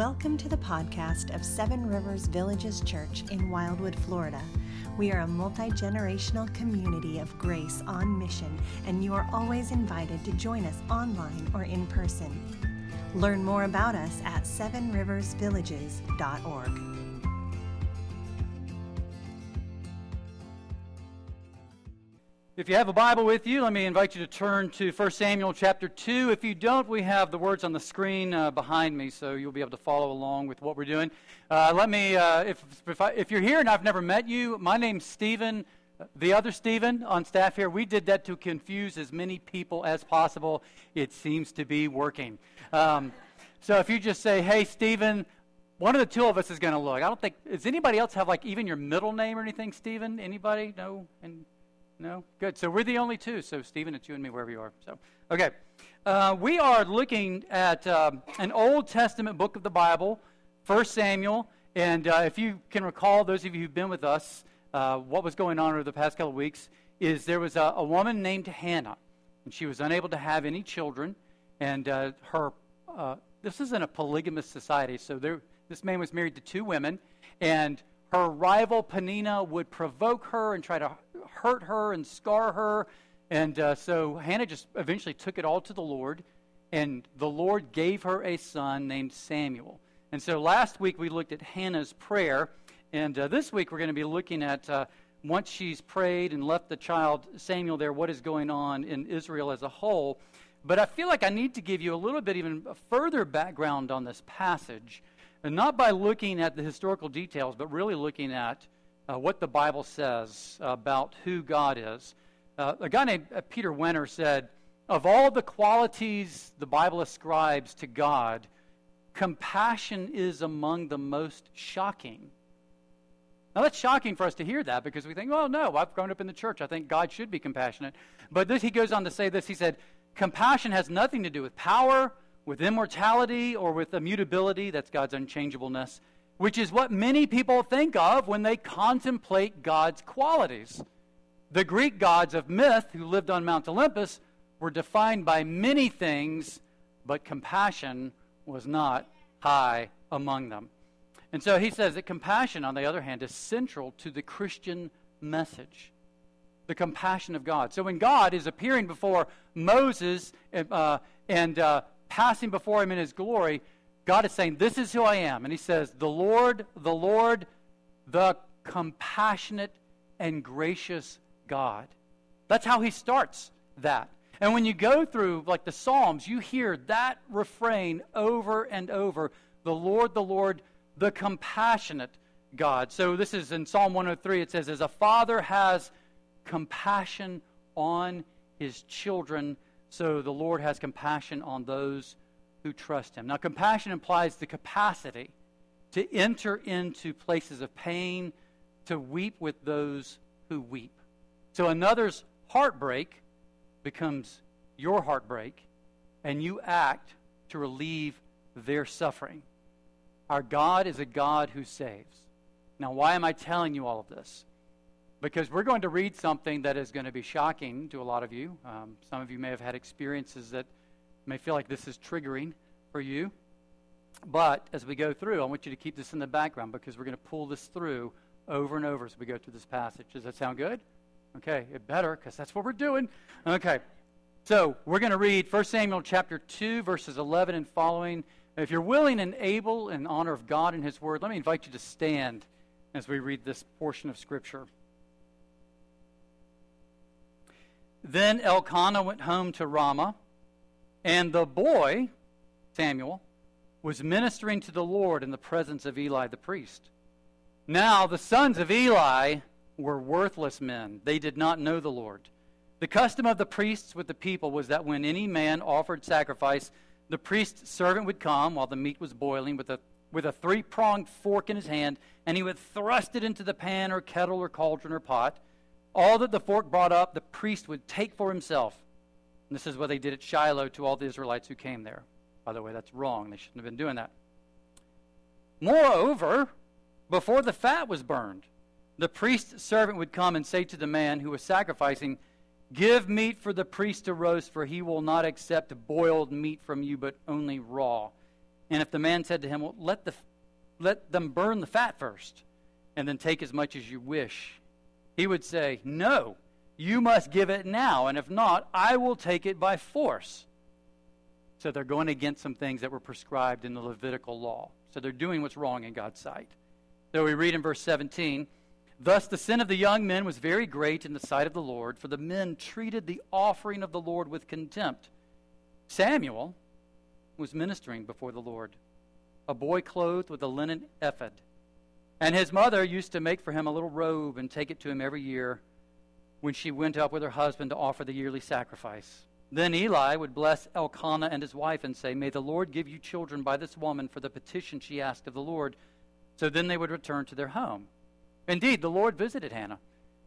Welcome to the podcast of Seven Rivers Villages Church in Wildwood, Florida. We are a multi generational community of grace on mission, and you are always invited to join us online or in person. Learn more about us at sevenriversvillages.org. If you have a Bible with you, let me invite you to turn to 1 Samuel chapter 2. If you don't, we have the words on the screen uh, behind me, so you'll be able to follow along with what we're doing. Uh, let me, uh, if, if, I, if, you're here and I've never met you, my name's Stephen. The other Stephen on staff here, we did that to confuse as many people as possible. It seems to be working. Um, so if you just say, hey, Stephen, one of the two of us is going to look. I don't think, does anybody else have like even your middle name or anything, Stephen? Anybody? No? And no? Good. So we're the only two. So, Stephen, it's you and me wherever you are. So, okay. Uh, we are looking at uh, an Old Testament book of the Bible, 1 Samuel. And uh, if you can recall, those of you who've been with us, uh, what was going on over the past couple of weeks is there was a, a, woman named Hannah, and she was unable to have any children. And uh, her, uh, this isn't a polygamous society, so there, this man was married to two women, and her rival Peninnah would provoke her and try to hurt her and scar her. And uh, so Hannah just eventually took it all to the Lord, and the Lord gave her a son named Samuel. And so last week we looked at Hannah's prayer, and uh, this week we're going to be looking at uh, once she's prayed and left the child Samuel there, what is going on in Israel as a whole. But I feel like I need to give you a little bit even further background on this passage, and not by looking at the historical details, but really looking at uh, what the Bible says about who God is. Uh, a guy named uh, Peter Wehner said, Of all the qualities the Bible ascribes to God, compassion is among the most shocking. Now, that's shocking for us to hear that because we think, well, no, I've grown up in the church. I think God should be compassionate. But this, he goes on to say this. He said, compassion has nothing to do with power, with immortality, or with immutability. That's God's unchangeableness which is what many people think of when they contemplate God's qualities. The Greek gods of myth who lived on Mount Olympus were defined by many things, but compassion was not high among them. And so he says that compassion, on the other hand, is central to the Christian message the compassion of God. So when God is appearing before Moses uh, and uh, passing before him in his glory, God is saying, This is who I am. And he says, The Lord, the Lord, the compassionate and gracious God. That's how he starts that. And when you go through, like the Psalms, you hear that refrain over and over the Lord, the Lord, the compassionate God. So this is in Psalm 103, it says, As a father has compassion on his children, so the Lord has compassion on those who trust him. Now, compassion implies the capacity to enter into places of pain, to weep with those who weep. So another's heartbreak becomes your heartbreak, and you act to relieve their suffering. Our God is a God who saves. Now, why am I telling you all of this? Because we're going to read something that is going to be shocking to a lot of you. Um, some of you may have had experiences that may feel like this is triggering for you. But as we go through, I want you to keep this in the background because we're going to pull this through over and over as we go through this passage. Does that sound good? Okay, it better because that's what we're doing. Okay, so we're going to read 1 Samuel chapter 2, verses 11 and following. If you're willing and able in honor of God and His Word, let me invite you to stand as we read this portion of Scripture. Then Elkanah went home to Ramah and the boy, Samuel, was ministering to the Lord in the presence of Eli the priest. Now, the sons of Eli were worthless men. They did not know the Lord. The custom of the priests with the people was that when any man offered sacrifice, the priest's servant would come while the meat was boiling with a, with a three pronged fork in his hand, and he would thrust it into the pan or kettle or cauldron or pot. All that the fork brought up, the priest would take for himself and this is what they did at Shiloh to all the Israelites who came there. By the way, that's wrong. They shouldn't have been doing that. Moreover, before the fat was burned, the priest's servant would come and say to the man who was sacrificing, Give meat for the priest to roast, for he will not accept boiled meat from you, but only raw. And if the man said to him, Well, let, the, let them burn the fat first, and then take as much as you wish, he would say, No, you must give it now, and if not, I will take it by force. So they're going against some things that were prescribed in the Levitical law. So they're doing what's wrong in God's sight. So we read in verse 17 Thus the sin of the young men was very great in the sight of the Lord, for the men treated the offering of the Lord with contempt. Samuel was ministering before the Lord, a boy clothed with a linen ephod. And his mother used to make for him a little robe and take it to him every year when she went up with her husband to offer the yearly sacrifice. Then Eli would bless Elkanah and his wife and say, May the Lord give you children by this woman for the petition she asked of the Lord. So then they would return to their home. Indeed, the Lord visited Hannah,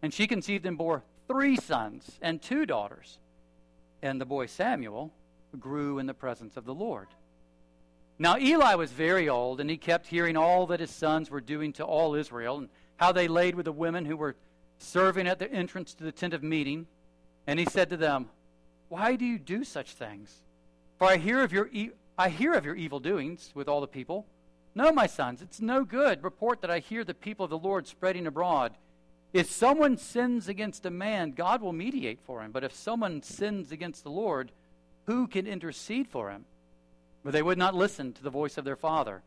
and she conceived and bore three sons and two daughters. And the boy Samuel grew in the presence of the Lord. Now Eli was very old, and he kept hearing all that his sons were doing to all Israel, and how they laid with the women who were serving at the entrance to the tent of meeting. And he said to them, why do you do such things? For I hear of your e- I hear of your evil doings with all the people. No, my sons, it's no good report that I hear the people of the Lord spreading abroad. If someone sins against a man, God will mediate for him. But if someone sins against the Lord, who can intercede for him? But they would not listen to the voice of their father,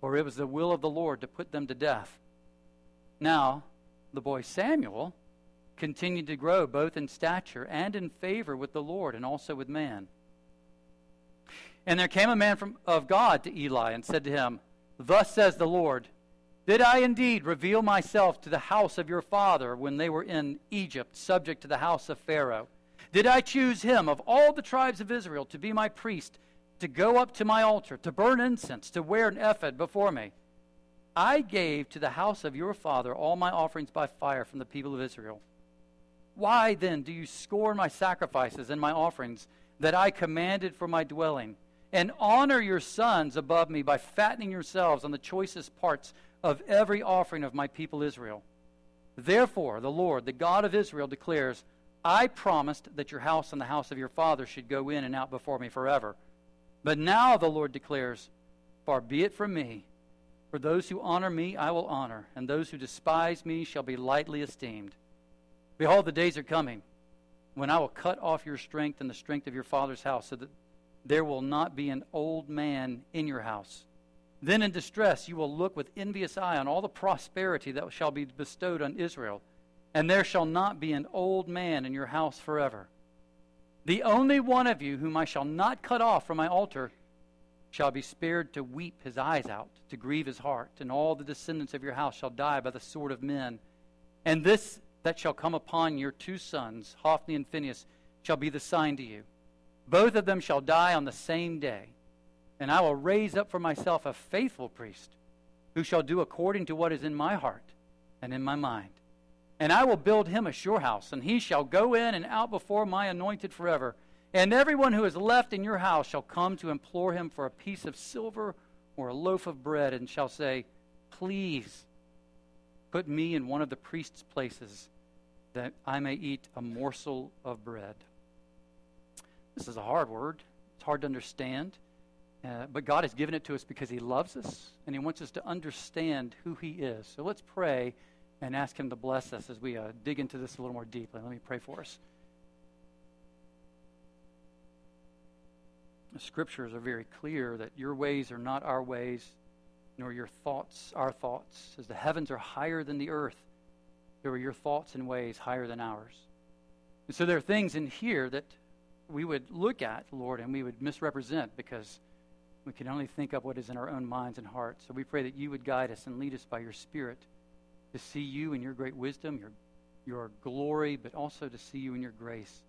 for it was the will of the Lord to put them to death. Now, the boy Samuel continued to grow both in stature and in favor with the Lord and also with man. And there came a man from, of God to Eli and said to him, Thus says the Lord, Did I indeed reveal myself to the house of your father when they were in Egypt, subject to the house of Pharaoh? Did I choose him of all the tribes of Israel to be my priest, to go up to my altar, to burn incense, to wear an ephod before me? I gave to the house of your father all my offerings by fire from the people of Israel. Why then do you scorn my sacrifices and my offerings that I commanded for my dwelling? And honor your sons above me by fattening yourselves on the choicest parts of every offering of my people Israel. Therefore, the Lord, the God of Israel, declares, I promised that your house and the house of your father should go in and out before me forever. But now the Lord declares, Far be it from me. For those who honor me, I will honor, and those who despise me shall be lightly esteemed. Behold, the days are coming when I will cut off your strength and the strength of your father's house, so that there will not be an old man in your house. Then in distress you will look with envious eye on all the prosperity that shall be bestowed on Israel, and there shall not be an old man in your house forever. The only one of you whom I shall not cut off from my altar shall be spared to weep his eyes out, to grieve his heart, and all the descendants of your house shall die by the sword of men. And this that shall come upon your two sons, Hophni and Phinehas, shall be the sign to you. Both of them shall die on the same day. And I will raise up for myself a faithful priest who shall do according to what is in my heart and in my mind. And I will build him a sure house, and he shall go in and out before my anointed forever. And everyone who is left in your house shall come to implore him for a piece of silver or a loaf of bread, and shall say, Please put me in one of the priest's places that I may eat a morsel of bread. This is a hard word, it's hard to understand. Uh, but God has given it to us because He loves us and He wants us to understand who He is. So let's pray and ask Him to bless us as we uh, dig into this a little more deeply. Let me pray for us. The scriptures are very clear that your ways are not our ways, nor your thoughts our thoughts. As the heavens are higher than the earth, there are your thoughts and ways higher than ours. And so there are things in here that we would look at, Lord, and we would misrepresent because we can only think of what is in our own minds and hearts. So we pray that you would guide us and lead us by your Spirit to see you in your great wisdom, your, your glory, but also to see you in your grace.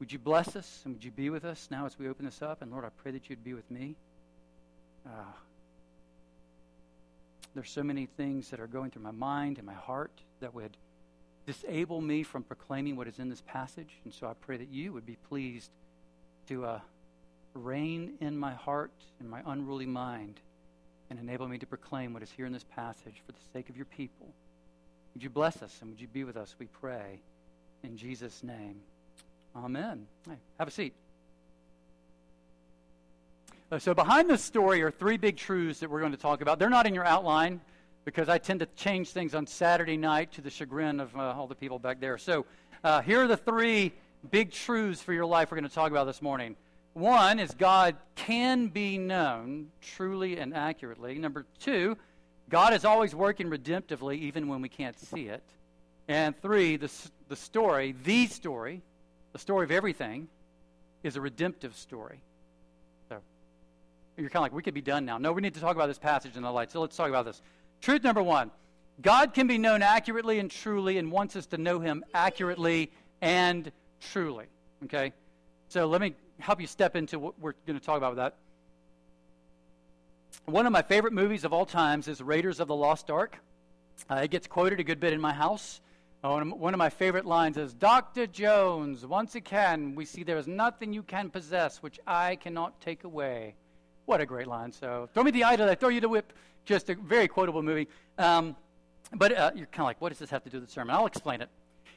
Would you bless us and would you be with us now as we open this up? And Lord, I pray that you'd be with me. Uh, there's so many things that are going through my mind and my heart that would disable me from proclaiming what is in this passage. And so I pray that you would be pleased to uh, reign in my heart and my unruly mind and enable me to proclaim what is here in this passage for the sake of your people. Would you bless us and would you be with us, we pray, in Jesus' name. Amen. Have a seat. Uh, so, behind this story are three big truths that we're going to talk about. They're not in your outline because I tend to change things on Saturday night to the chagrin of uh, all the people back there. So, uh, here are the three big truths for your life we're going to talk about this morning. One is God can be known truly and accurately. Number two, God is always working redemptively even when we can't see it. And three, the, the story, the story, the story of everything, is a redemptive story. So you're kind of like, we could be done now. No, we need to talk about this passage in the light. So let's talk about this. Truth number one God can be known accurately and truly and wants us to know him accurately and truly. Okay? So let me help you step into what we're going to talk about with that. One of my favorite movies of all times is Raiders of the Lost Ark. Uh, it gets quoted a good bit in my house. Uh, one of my favorite lines is Dr. Jones, once again, we see there is nothing you can possess which I cannot take away. What a great line. So throw me the idol, I throw you the whip. Just a very quotable movie. Um, but uh, you're kind of like, what does this have to do with the sermon? I'll explain it.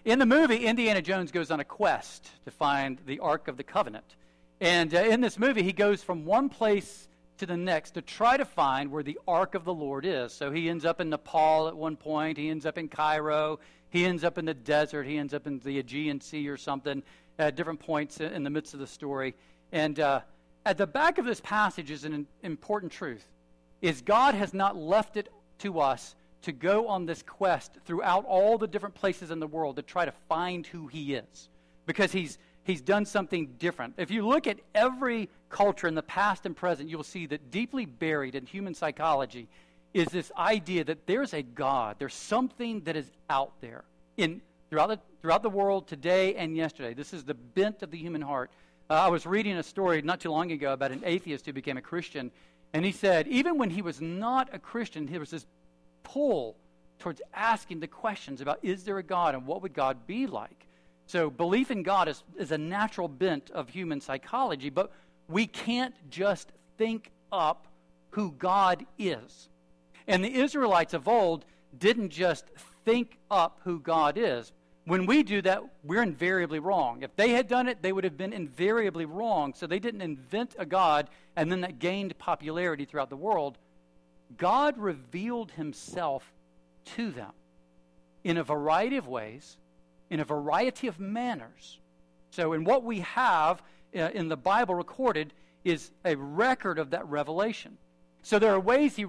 In the movie, Indiana Jones goes on a quest to find the Ark of the Covenant. And uh, in this movie, he goes from one place to the next to try to find where the Ark of the Lord is. So he ends up in Nepal at one point, he ends up in Cairo, he ends up in the desert, he ends up in the Aegean Sea or something at different points in the midst of the story. And uh, at the back of this passage is an important truth is God has not left it to us to go on this quest throughout all the different places in the world to try to find who he is because he's he's done something different. If you look at every culture in the past and present, you'll see that deeply buried in human psychology is this idea that there's a God, there's something that is out there in throughout the, throughout the world today and yesterday. This is the bent of the human heart. Uh, I was reading a story not too long ago about an atheist who became a Christian, and he said even when he was not a Christian, there was this pull towards asking the questions about is there a God and what would God be like? So, belief in God is, is a natural bent of human psychology, but we can't just think up who God is. And the Israelites of old didn't just think up who God is. When we do that, we're invariably wrong. If they had done it, they would have been invariably wrong. So they didn't invent a God and then that gained popularity throughout the world. God revealed himself to them in a variety of ways in a variety of manners. So, in what we have uh, in the Bible recorded is a record of that revelation. So, there are ways he,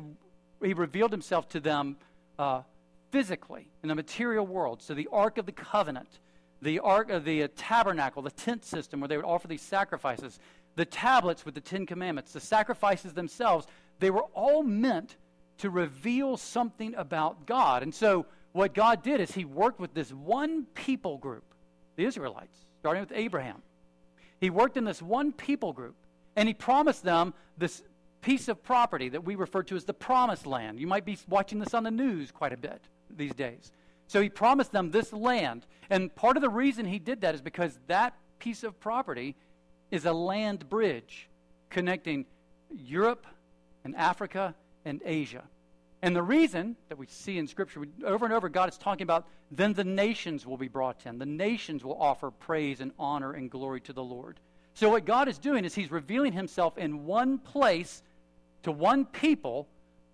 he revealed himself to them uh, physically in the material world. So, the Ark of the Covenant, the Ark of the uh, tabernacle, the tent system where they would offer these sacrifices, the tablets with the Ten Commandments, the sacrifices themselves, they were all meant to reveal something about God. And so, what God did is He worked with this one people group, the Israelites, starting with Abraham. He worked in this one people group, and He promised them this piece of property that we refer to as the promised land. You might be watching this on the news quite a bit these days. So He promised them this land. And part of the reason He did that is because that piece of property is a land bridge connecting Europe and Africa and Asia. And the reason that we see in Scripture, over and over, God is talking about then the nations will be brought in. The nations will offer praise and honor and glory to the Lord. So, what God is doing is He's revealing Himself in one place to one people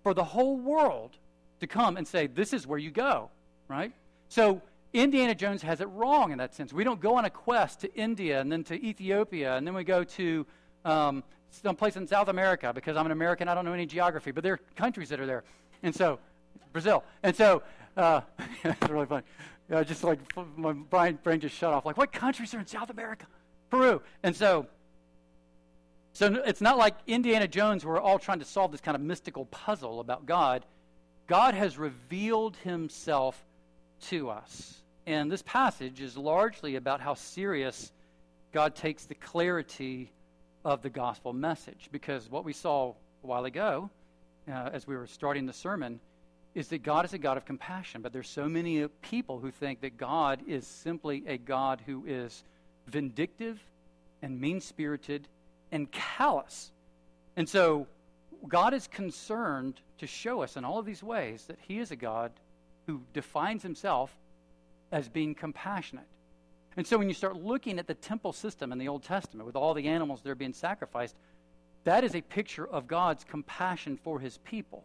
for the whole world to come and say, This is where you go, right? So, Indiana Jones has it wrong in that sense. We don't go on a quest to India and then to Ethiopia and then we go to um, some place in South America because I'm an American, I don't know any geography, but there are countries that are there. And so, Brazil. And so, uh, it's really funny. Uh, just like my brain, brain just shut off. Like, what countries are in South America? Peru. And so, so it's not like Indiana Jones, we're all trying to solve this kind of mystical puzzle about God. God has revealed himself to us. And this passage is largely about how serious God takes the clarity of the gospel message. Because what we saw a while ago uh, as we were starting the sermon is that God is a God of compassion. But there's so many people who think that God is simply a God who is vindictive and mean spirited and callous. And so God is concerned to show us in all of these ways that He is a God who defines Himself as being compassionate. And so when you start looking at the temple system in the Old Testament with all the animals that are being sacrificed, that is a picture of God's compassion for his people.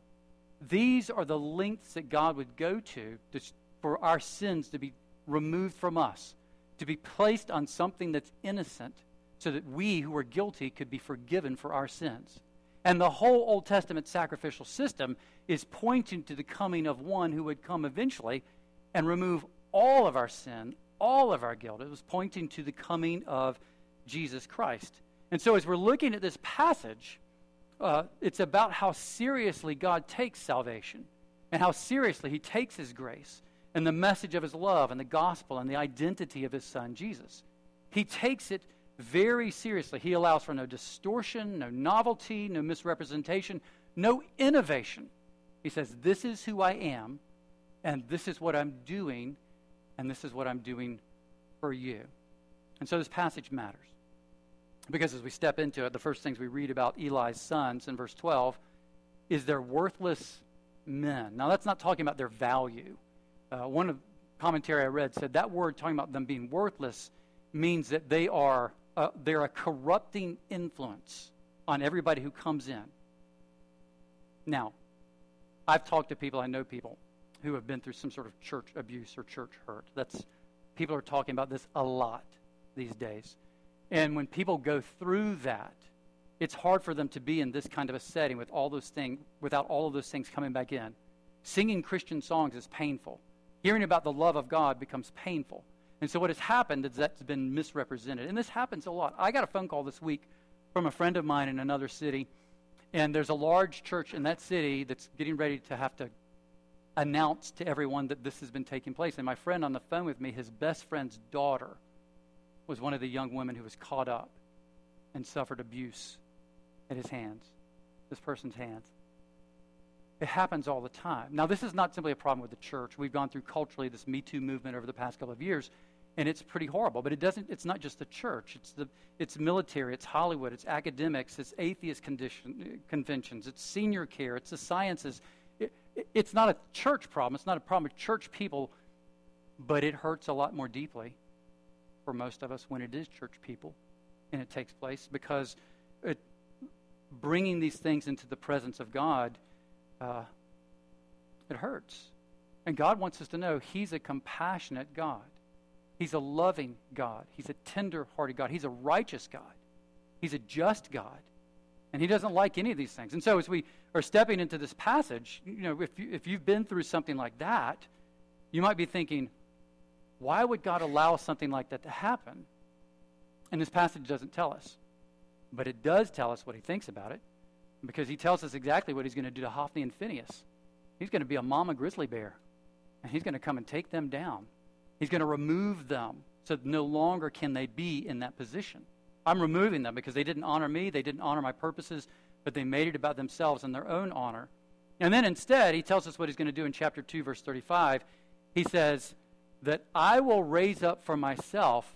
These are the lengths that God would go to, to for our sins to be removed from us, to be placed on something that's innocent, so that we who are guilty could be forgiven for our sins. And the whole Old Testament sacrificial system is pointing to the coming of one who would come eventually and remove all of our sin, all of our guilt. It was pointing to the coming of Jesus Christ. And so, as we're looking at this passage, uh, it's about how seriously God takes salvation and how seriously He takes His grace and the message of His love and the gospel and the identity of His Son, Jesus. He takes it very seriously. He allows for no distortion, no novelty, no misrepresentation, no innovation. He says, This is who I am, and this is what I'm doing, and this is what I'm doing for you. And so this passage matters. Because as we step into it, the first things we read about Eli's sons in verse 12 is they're worthless men. Now, that's not talking about their value. Uh, one of commentary I read said that word talking about them being worthless means that they are uh, they're a corrupting influence on everybody who comes in. Now, I've talked to people, I know people who have been through some sort of church abuse or church hurt. That's people are talking about this a lot these days. And when people go through that, it's hard for them to be in this kind of a setting with all those things without all of those things coming back in. Singing Christian songs is painful. Hearing about the love of God becomes painful. And so what has happened is that's been misrepresented. And this happens a lot. I got a phone call this week from a friend of mine in another city, and there's a large church in that city that's getting ready to have to announce to everyone that this has been taking place. And my friend on the phone with me, his best friend's daughter, was one of the young women who was caught up and suffered abuse at his hands, this person's hands. It happens all the time. Now, this is not simply a problem with the church. We've gone through culturally this Me Too movement over the past couple of years, and it's pretty horrible. But it doesn't. It's not just the church. It's the. It's military. It's Hollywood. It's academics. It's atheist condition, conventions. It's senior care. It's the sciences. It, it, it's not a church problem. It's not a problem of church people, but it hurts a lot more deeply for most of us when it is church people, and it takes place because it, bringing these things into the presence of God uh, it hurts. And God wants us to know He's a compassionate God. He's a loving God. He's a tender hearted God. He's a righteous God. He's a just God. And He doesn't like any of these things. And so, as we are stepping into this passage, you know, if, you, if you've been through something like that, you might be thinking, why would God allow something like that to happen? And this passage doesn't tell us. But it does tell us what He thinks about it because he tells us exactly what he's going to do to Hophni and Phinehas. He's going to be a mama grizzly bear, and he's going to come and take them down. He's going to remove them so no longer can they be in that position. I'm removing them because they didn't honor me, they didn't honor my purposes, but they made it about themselves and their own honor. And then instead, he tells us what he's going to do in chapter 2, verse 35. He says, That I will raise up for myself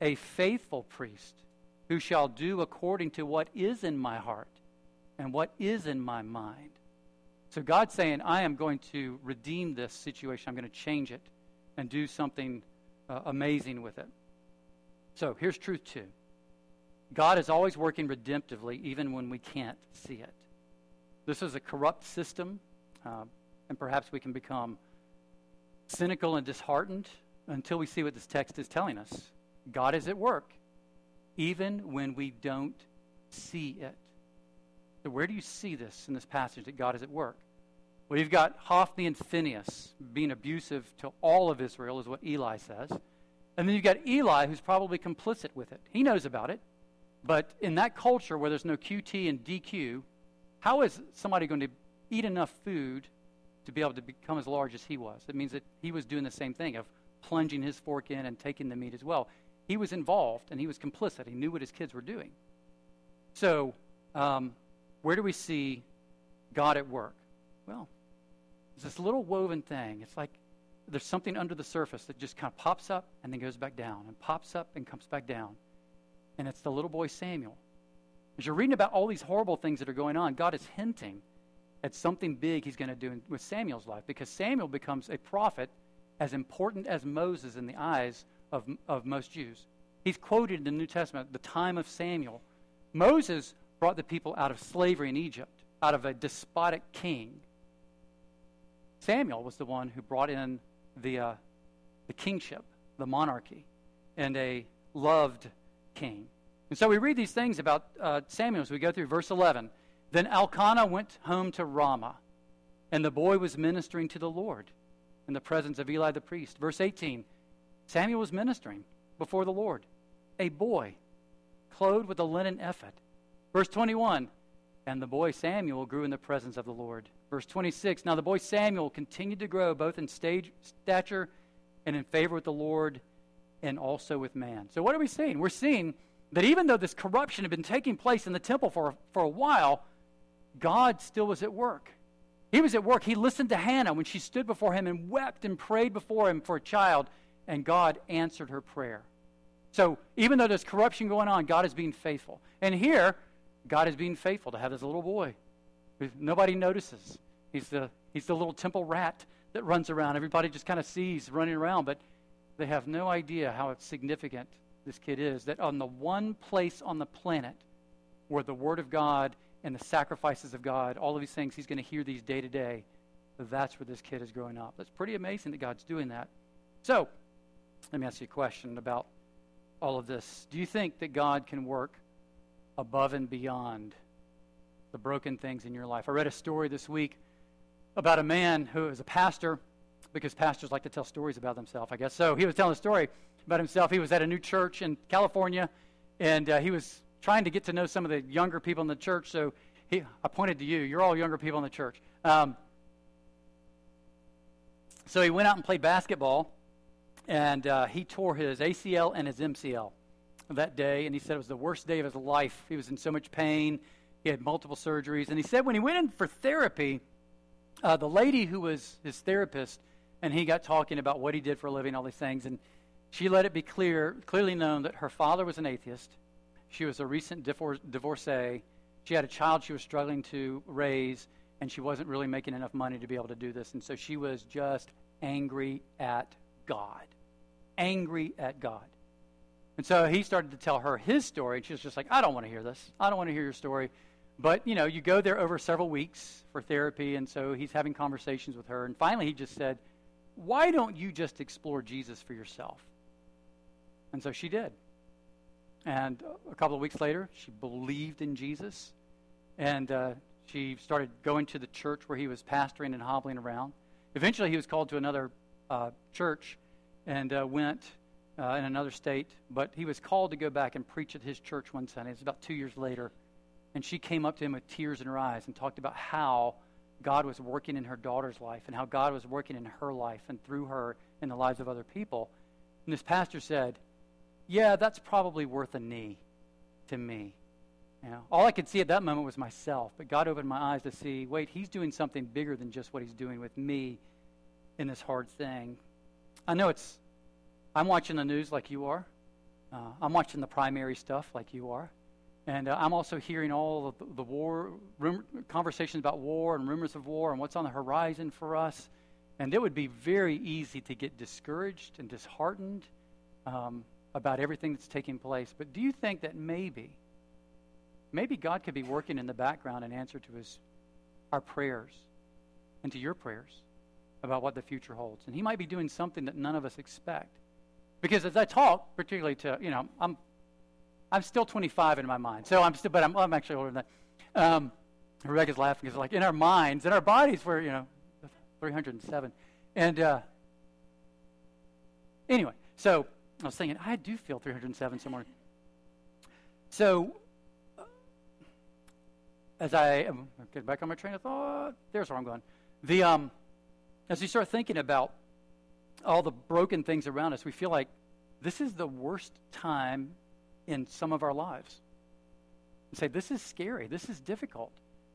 a faithful priest who shall do according to what is in my heart and what is in my mind. So God's saying, I am going to redeem this situation. I'm going to change it and do something uh, amazing with it. So here's truth two God is always working redemptively, even when we can't see it. This is a corrupt system, uh, and perhaps we can become cynical and disheartened until we see what this text is telling us. God is at work, even when we don't see it. So, where do you see this in this passage that God is at work? Well, you've got Hophni and Phinehas being abusive to all of Israel, is what Eli says. And then you've got Eli, who's probably complicit with it. He knows about it. But in that culture where there's no QT and DQ, how is somebody going to eat enough food to be able to become as large as he was? It means that he was doing the same thing of plunging his fork in and taking the meat as well. He was involved and he was complicit. He knew what his kids were doing. So, um, where do we see God at work? Well, it's this little woven thing. It's like there's something under the surface that just kind of pops up and then goes back down, and pops up and comes back down. And it's the little boy Samuel. As you're reading about all these horrible things that are going on, God is hinting at something big he's going to do with Samuel's life because Samuel becomes a prophet as important as Moses in the eyes of, of most Jews. He's quoted in the New Testament, the time of Samuel. Moses brought the people out of slavery in Egypt, out of a despotic king. Samuel was the one who brought in the, uh, the kingship, the monarchy, and a loved king. And so we read these things about uh, Samuel as we go through verse 11. Then Elkanah went home to Ramah, and the boy was ministering to the Lord in the presence of Eli the priest. Verse 18 Samuel was ministering before the Lord, a boy clothed with a linen ephod. Verse 21 And the boy Samuel grew in the presence of the Lord. Verse 26 Now the boy Samuel continued to grow both in stage, stature and in favor with the Lord and also with man. So, what are we seeing? We're seeing that even though this corruption had been taking place in the temple for, for a while, God still was at work. He was at work. He listened to Hannah when she stood before him and wept and prayed before him for a child, and God answered her prayer. So even though there's corruption going on, God is being faithful. And here, God is being faithful to have this little boy. Nobody notices. He's the, he's the little temple rat that runs around. Everybody just kind of sees running around, but they have no idea how significant this kid is. That on the one place on the planet where the Word of God and the sacrifices of God, all of these things, he's going to hear these day to day. That's where this kid is growing up. That's pretty amazing that God's doing that. So, let me ask you a question about all of this. Do you think that God can work above and beyond the broken things in your life? I read a story this week about a man who is a pastor, because pastors like to tell stories about themselves, I guess. So he was telling a story about himself. He was at a new church in California, and uh, he was trying to get to know some of the younger people in the church. So he, I pointed to you. You're all younger people in the church. Um, so he went out and played basketball, and uh, he tore his ACL and his MCL that day. And he said it was the worst day of his life. He was in so much pain. He had multiple surgeries. And he said when he went in for therapy, uh, the lady who was his therapist, and he got talking about what he did for a living, all these things, and she let it be clear, clearly known that her father was an atheist she was a recent divor- divorcee. She had a child she was struggling to raise, and she wasn't really making enough money to be able to do this. And so she was just angry at God. Angry at God. And so he started to tell her his story, and she was just like, I don't want to hear this. I don't want to hear your story. But, you know, you go there over several weeks for therapy, and so he's having conversations with her. And finally, he just said, Why don't you just explore Jesus for yourself? And so she did. And a couple of weeks later, she believed in Jesus. And uh, she started going to the church where he was pastoring and hobbling around. Eventually, he was called to another uh, church and uh, went uh, in another state. But he was called to go back and preach at his church one Sunday. It was about two years later. And she came up to him with tears in her eyes and talked about how God was working in her daughter's life and how God was working in her life and through her in the lives of other people. And this pastor said, yeah, that's probably worth a knee to me. You know, all I could see at that moment was myself, but God opened my eyes to see, wait, he's doing something bigger than just what he's doing with me in this hard thing. I know it's, I'm watching the news like you are. Uh, I'm watching the primary stuff like you are. And uh, I'm also hearing all the, the war, rumor, conversations about war and rumors of war and what's on the horizon for us. And it would be very easy to get discouraged and disheartened. Um, about everything that's taking place. But do you think that maybe, maybe God could be working in the background in answer to his, our prayers and to your prayers about what the future holds? And he might be doing something that none of us expect. Because as I talk, particularly to, you know, I'm, I'm still 25 in my mind. So I'm still, but I'm, I'm actually older than that. Um, Rebecca's laughing because, like, in our minds, in our bodies, we're, you know, 307. And uh, anyway, so I was thinking, I do feel 307 somewhere. So, uh, as I um, get back on my train of thought, there's where I'm going. The um, as we start thinking about all the broken things around us, we feel like this is the worst time in some of our lives. And say, this is scary. This is difficult.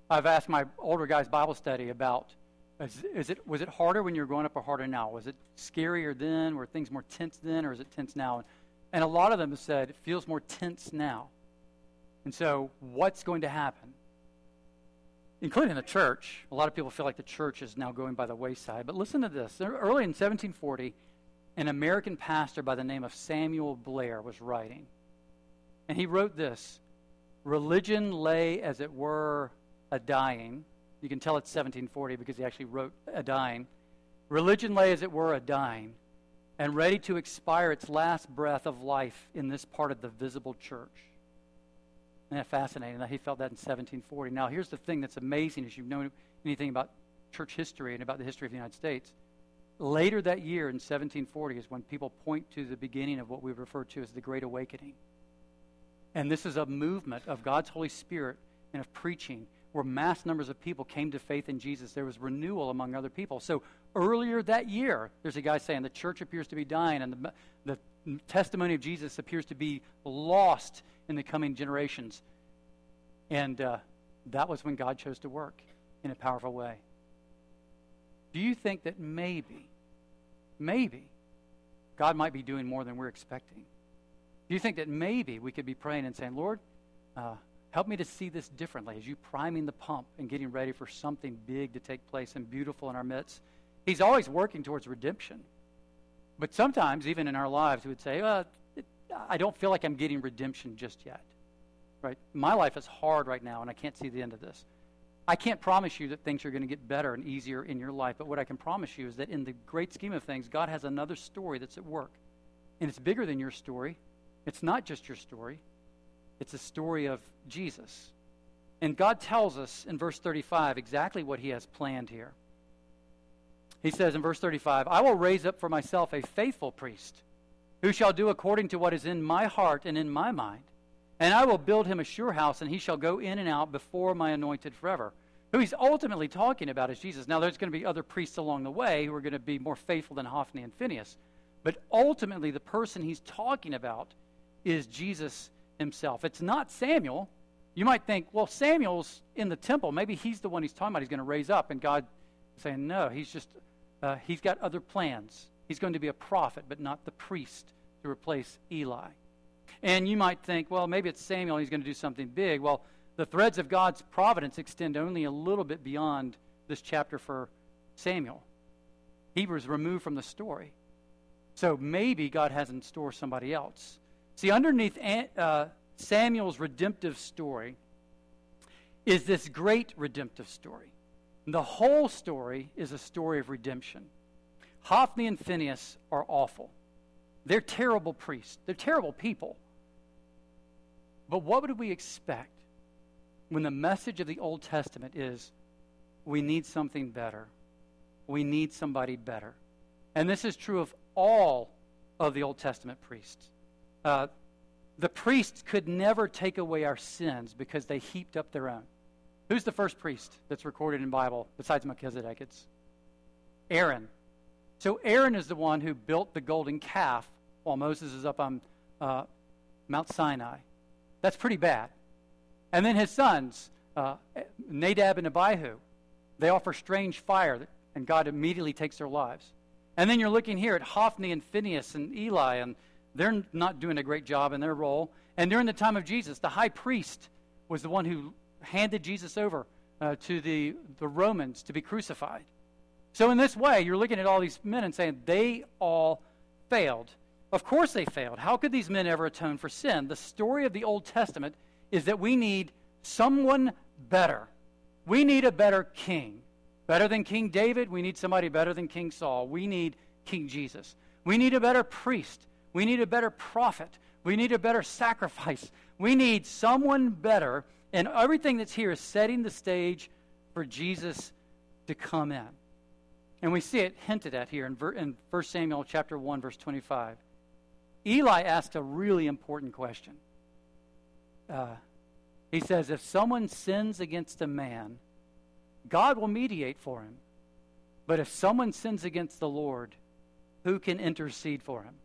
I've asked my older guys Bible study about is, is, it, was it harder when you were growing up or harder now? Was it scarier then? Were things more tense then, or is it tense now? And a lot of them have said it feels more tense now. And so, what's going to happen? Including the church. A lot of people feel like the church is now going by the wayside. But listen to this. Early in 1740, an American pastor by the name of Samuel Blair was writing. And he wrote this religion lay, as it were, a dying. You can tell it's 1740 because he actually wrote a dying. Religion lay, as it were, a dying and ready to expire its last breath of life in this part of the visible church. Isn't that fascinating that he felt that in 1740? Now, here's the thing that's amazing as you've known anything about church history and about the history of the United States. Later that year in 1740 is when people point to the beginning of what we refer to as the Great Awakening. And this is a movement of God's Holy Spirit and of preaching where mass numbers of people came to faith in Jesus. There was renewal among other people. So earlier that year, there's a guy saying the church appears to be dying and the, the testimony of Jesus appears to be lost in the coming generations. And uh, that was when God chose to work in a powerful way. Do you think that maybe, maybe, God might be doing more than we're expecting? Do you think that maybe we could be praying and saying, Lord, uh, help me to see this differently as you priming the pump and getting ready for something big to take place and beautiful in our midst? He's always working towards redemption. But sometimes, even in our lives, we would say, it, I don't feel like I'm getting redemption just yet. Right? My life is hard right now, and I can't see the end of this. I can't promise you that things are going to get better and easier in your life, but what I can promise you is that in the great scheme of things, God has another story that's at work. And it's bigger than your story. It's not just your story, it's a story of Jesus. And God tells us in verse 35 exactly what he has planned here. He says in verse 35, I will raise up for myself a faithful priest who shall do according to what is in my heart and in my mind. And I will build him a sure house, and he shall go in and out before my anointed forever. Who he's ultimately talking about is Jesus. Now, there's going to be other priests along the way who are going to be more faithful than Hophni and Phinehas. But ultimately, the person he's talking about is Jesus himself. It's not Samuel. You might think, well, Samuel's in the temple. Maybe he's the one he's talking about. He's going to raise up. And God saying, no, he's just, uh, he's got other plans. He's going to be a prophet, but not the priest to replace Eli. And you might think, well, maybe it's Samuel, he's going to do something big. Well, the threads of God's providence extend only a little bit beyond this chapter for Samuel. Hebrews removed from the story. So maybe God has in store somebody else. See, underneath uh, Samuel's redemptive story is this great redemptive story. The whole story is a story of redemption. Hophni and Phinehas are awful. They're terrible priests. They're terrible people. But what would we expect when the message of the Old Testament is we need something better? We need somebody better. And this is true of all of the Old Testament priests. Uh, the priests could never take away our sins because they heaped up their own. Who's the first priest that's recorded in Bible besides Melchizedek? It's Aaron. So Aaron is the one who built the golden calf while Moses is up on uh, Mount Sinai. That's pretty bad. And then his sons, uh, Nadab and Abihu, they offer strange fire, and God immediately takes their lives. And then you're looking here at Hophni and Phinehas and Eli, and they're not doing a great job in their role. And during the time of Jesus, the high priest was the one who handed Jesus over uh, to the, the Romans to be crucified. So, in this way, you're looking at all these men and saying they all failed. Of course they failed. How could these men ever atone for sin? The story of the Old Testament is that we need someone better. We need a better king. Better than King David, we need somebody better than King Saul. We need King Jesus. We need a better priest. We need a better prophet. We need a better sacrifice. We need someone better. And everything that's here is setting the stage for Jesus to come in. And we see it hinted at here in, in 1 Samuel chapter 1, verse 25. Eli asked a really important question. Uh, he says, If someone sins against a man, God will mediate for him. But if someone sins against the Lord, who can intercede for him?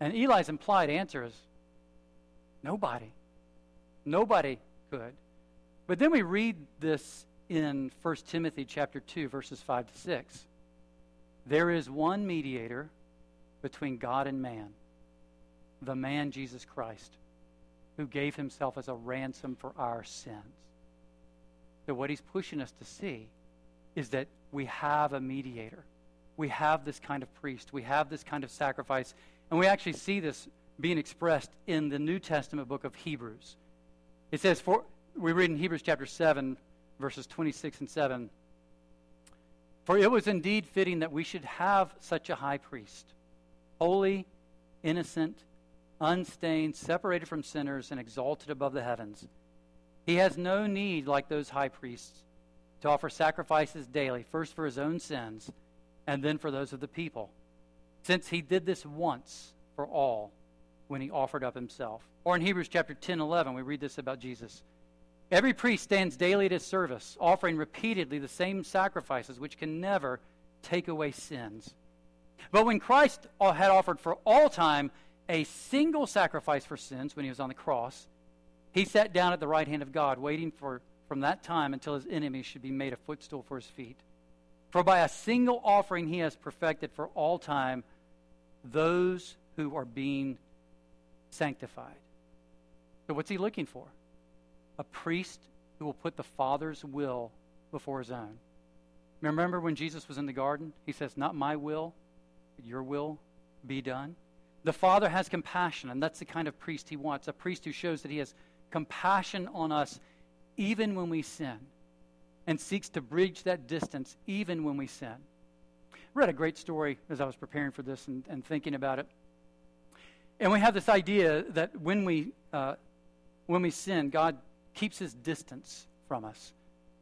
And Eli's implied answer is nobody. Nobody could. But then we read this in 1 Timothy chapter 2 verses 5 to 6. There is one mediator between God and man, the man Jesus Christ, who gave himself as a ransom for our sins. So, what he's pushing us to see is that we have a mediator. We have this kind of priest. We have this kind of sacrifice. And we actually see this being expressed in the New Testament book of Hebrews. It says, for, we read in Hebrews chapter 7, verses 26 and 7 For it was indeed fitting that we should have such a high priest, holy, innocent, unstained, separated from sinners, and exalted above the heavens. He has no need, like those high priests, to offer sacrifices daily, first for his own sins, and then for those of the people, since he did this once for all when he offered up himself. Or in Hebrews chapter 10 11, we read this about Jesus. Every priest stands daily at his service, offering repeatedly the same sacrifices which can never take away sins. But when Christ had offered for all time a single sacrifice for sins when he was on the cross, he sat down at the right hand of God, waiting for from that time until his enemies should be made a footstool for his feet. For by a single offering he has perfected for all time those who are being sanctified. So, what's he looking for? A priest who will put the Father's will before his own. Remember when Jesus was in the garden? He says, Not my will, but your will be done. The Father has compassion, and that's the kind of priest he wants a priest who shows that he has compassion on us even when we sin and seeks to bridge that distance even when we sin. Read a great story as I was preparing for this and, and thinking about it. And we have this idea that when we, uh, when we sin, God keeps his distance from us,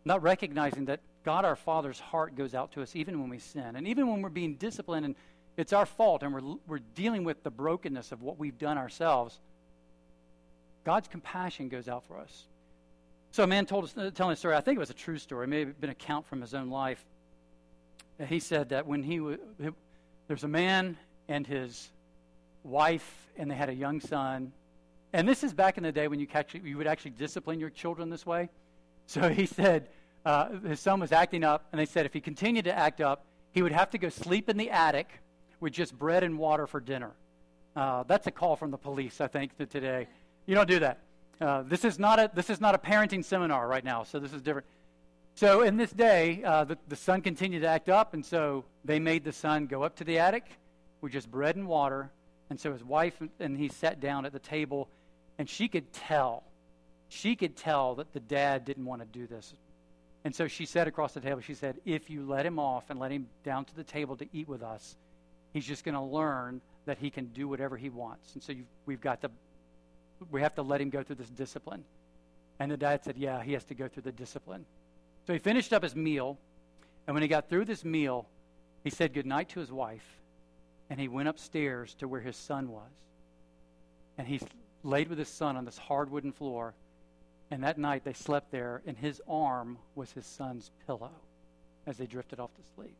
not recognizing that God our Father's heart goes out to us even when we sin. And even when we're being disciplined and it's our fault and we're, we're dealing with the brokenness of what we've done ourselves, God's compassion goes out for us. So a man told us, telling a story, I think it was a true story, it may have been a account from his own life. He said that when he was, there's a man and his wife, and they had a young son. And this is back in the day when you, catch, you would actually discipline your children this way. So he said uh, his son was acting up, and they said if he continued to act up, he would have to go sleep in the attic with just bread and water for dinner. Uh, that's a call from the police, I think, to today. You don't do that. Uh, this is not a this is not a parenting seminar right now, so this is different. So in this day, uh, the, the son continued to act up, and so they made the son go up to the attic with just bread and water. And so his wife and he sat down at the table, and she could tell, she could tell that the dad didn't want to do this. And so she said across the table, she said, if you let him off and let him down to the table to eat with us, he's just going to learn that he can do whatever he wants. And so we've got to, we have to let him go through this discipline. And the dad said, yeah, he has to go through the discipline. So he finished up his meal. And when he got through this meal, he said goodnight to his wife. And he went upstairs to where his son was. And he laid with his son on this hard wooden floor. And that night they slept there, and his arm was his son's pillow as they drifted off to sleep.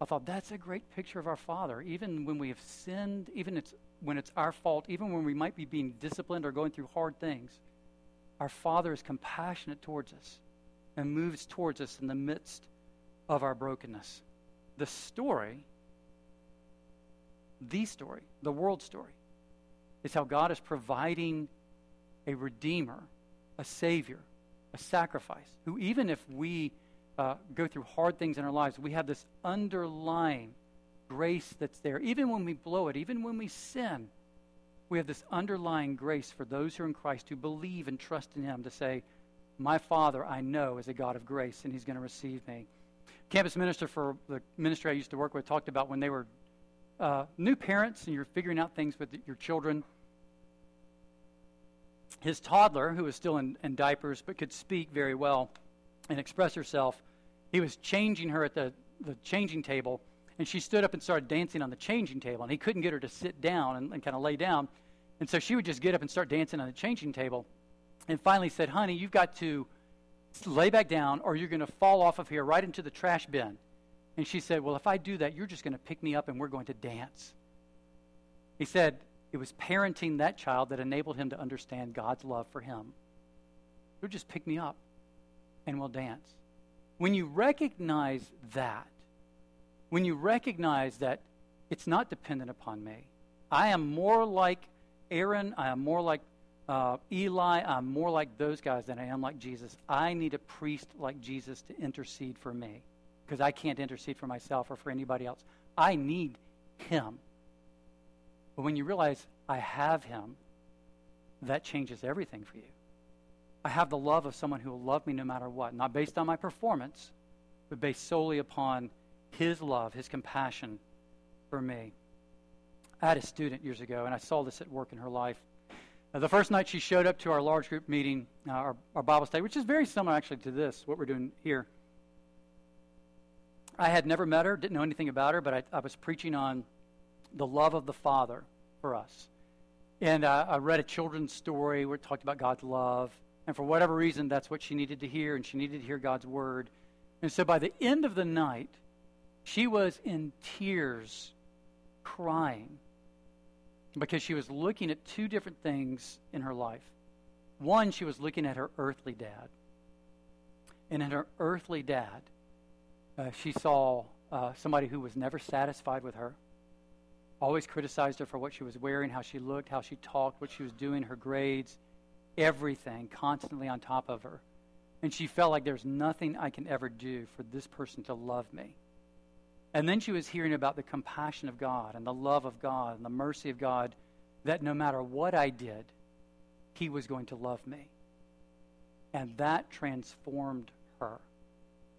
I thought that's a great picture of our Father. Even when we have sinned, even it's, when it's our fault, even when we might be being disciplined or going through hard things, our Father is compassionate towards us and moves towards us in the midst of our brokenness. The story, the story, the world story, is how God is providing a redeemer, a savior, a sacrifice, who, even if we uh, go through hard things in our lives, we have this underlying grace that's there. Even when we blow it, even when we sin, we have this underlying grace for those who are in Christ who believe and trust in Him to say, My Father, I know, is a God of grace, and He's going to receive me. Campus minister for the ministry I used to work with talked about when they were uh, new parents and you're figuring out things with your children. His toddler, who was still in, in diapers but could speak very well, and express herself. He was changing her at the, the changing table, and she stood up and started dancing on the changing table, and he couldn't get her to sit down and, and kind of lay down. And so she would just get up and start dancing on the changing table. And finally said, Honey, you've got to lay back down, or you're going to fall off of here right into the trash bin. And she said, Well, if I do that, you're just going to pick me up and we're going to dance. He said, It was parenting that child that enabled him to understand God's love for him. You'll just pick me up and we'll dance. When you recognize that, when you recognize that it's not dependent upon me, I am more like Aaron, I am more like uh, Eli, I'm more like those guys than I am like Jesus. I need a priest like Jesus to intercede for me because I can't intercede for myself or for anybody else. I need him. But when you realize I have him, that changes everything for you. I have the love of someone who will love me no matter what, not based on my performance, but based solely upon his love, his compassion for me. I had a student years ago, and I saw this at work in her life. Uh, the first night she showed up to our large group meeting, uh, our, our Bible study, which is very similar actually to this, what we're doing here. I had never met her, didn't know anything about her, but I, I was preaching on the love of the Father for us. And uh, I read a children's story where it talked about God's love. And for whatever reason, that's what she needed to hear, and she needed to hear God's word. And so by the end of the night, she was in tears, crying, because she was looking at two different things in her life. One, she was looking at her earthly dad. And in her earthly dad, uh, she saw uh, somebody who was never satisfied with her, always criticized her for what she was wearing, how she looked, how she talked, what she was doing, her grades, everything constantly on top of her. And she felt like there's nothing I can ever do for this person to love me. And then she was hearing about the compassion of God and the love of God and the mercy of God that no matter what I did, He was going to love me. And that transformed her.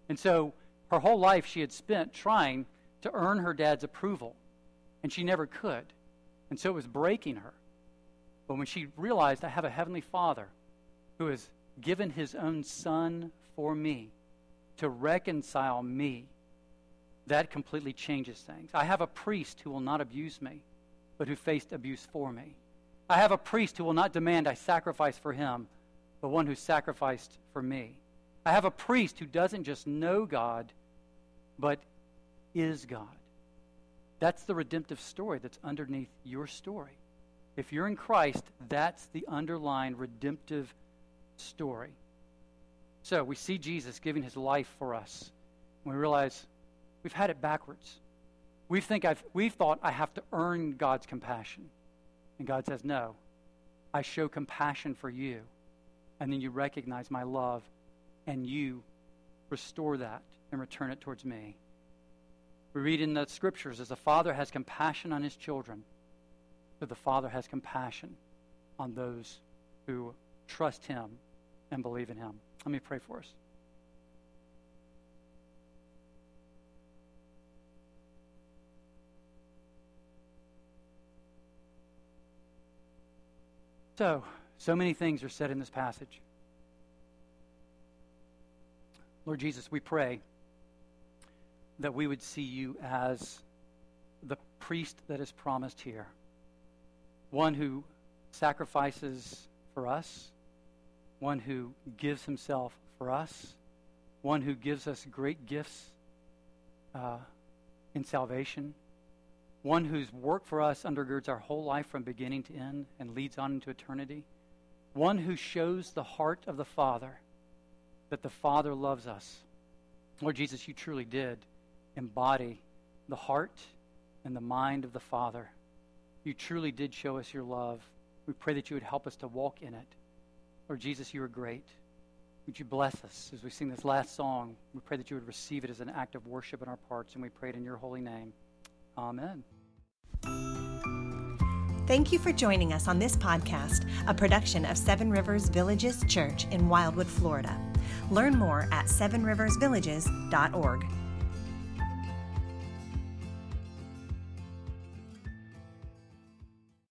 And so her whole life she had spent trying to earn her dad's approval, and she never could. And so it was breaking her. But when she realized, I have a heavenly Father who has given his own Son for me to reconcile me, that completely changes things. I have a priest who will not abuse me, but who faced abuse for me. I have a priest who will not demand I sacrifice for him, but one who sacrificed for me. I have a priest who doesn't just know God, but is God. That's the redemptive story that's underneath your story. If you're in Christ, that's the underlying redemptive story. So we see Jesus giving his life for us. We realize we've had it backwards. We think I've, we've thought I have to earn God's compassion. And God says, No, I show compassion for you. And then you recognize my love and you restore that and return it towards me. We read in the scriptures as the father has compassion on his children, that the father has compassion on those who trust him and believe in him. Let me pray for us. So, so many things are said in this passage. Lord Jesus, we pray that we would see you as the priest that is promised here, one who sacrifices for us, one who gives himself for us, one who gives us great gifts uh, in salvation, one whose work for us undergirds our whole life from beginning to end and leads on into eternity, one who shows the heart of the Father that the Father loves us. Lord Jesus, you truly did embody the heart and the mind of the Father. You truly did show us your love. We pray that you would help us to walk in it. Lord Jesus, you are great. Would you bless us as we sing this last song? We pray that you would receive it as an act of worship in our parts, and we pray it in your holy name. Amen. Thank you for joining us on this podcast, a production of Seven Rivers Villages Church in Wildwood, Florida. Learn more at sevenriversvillages.org.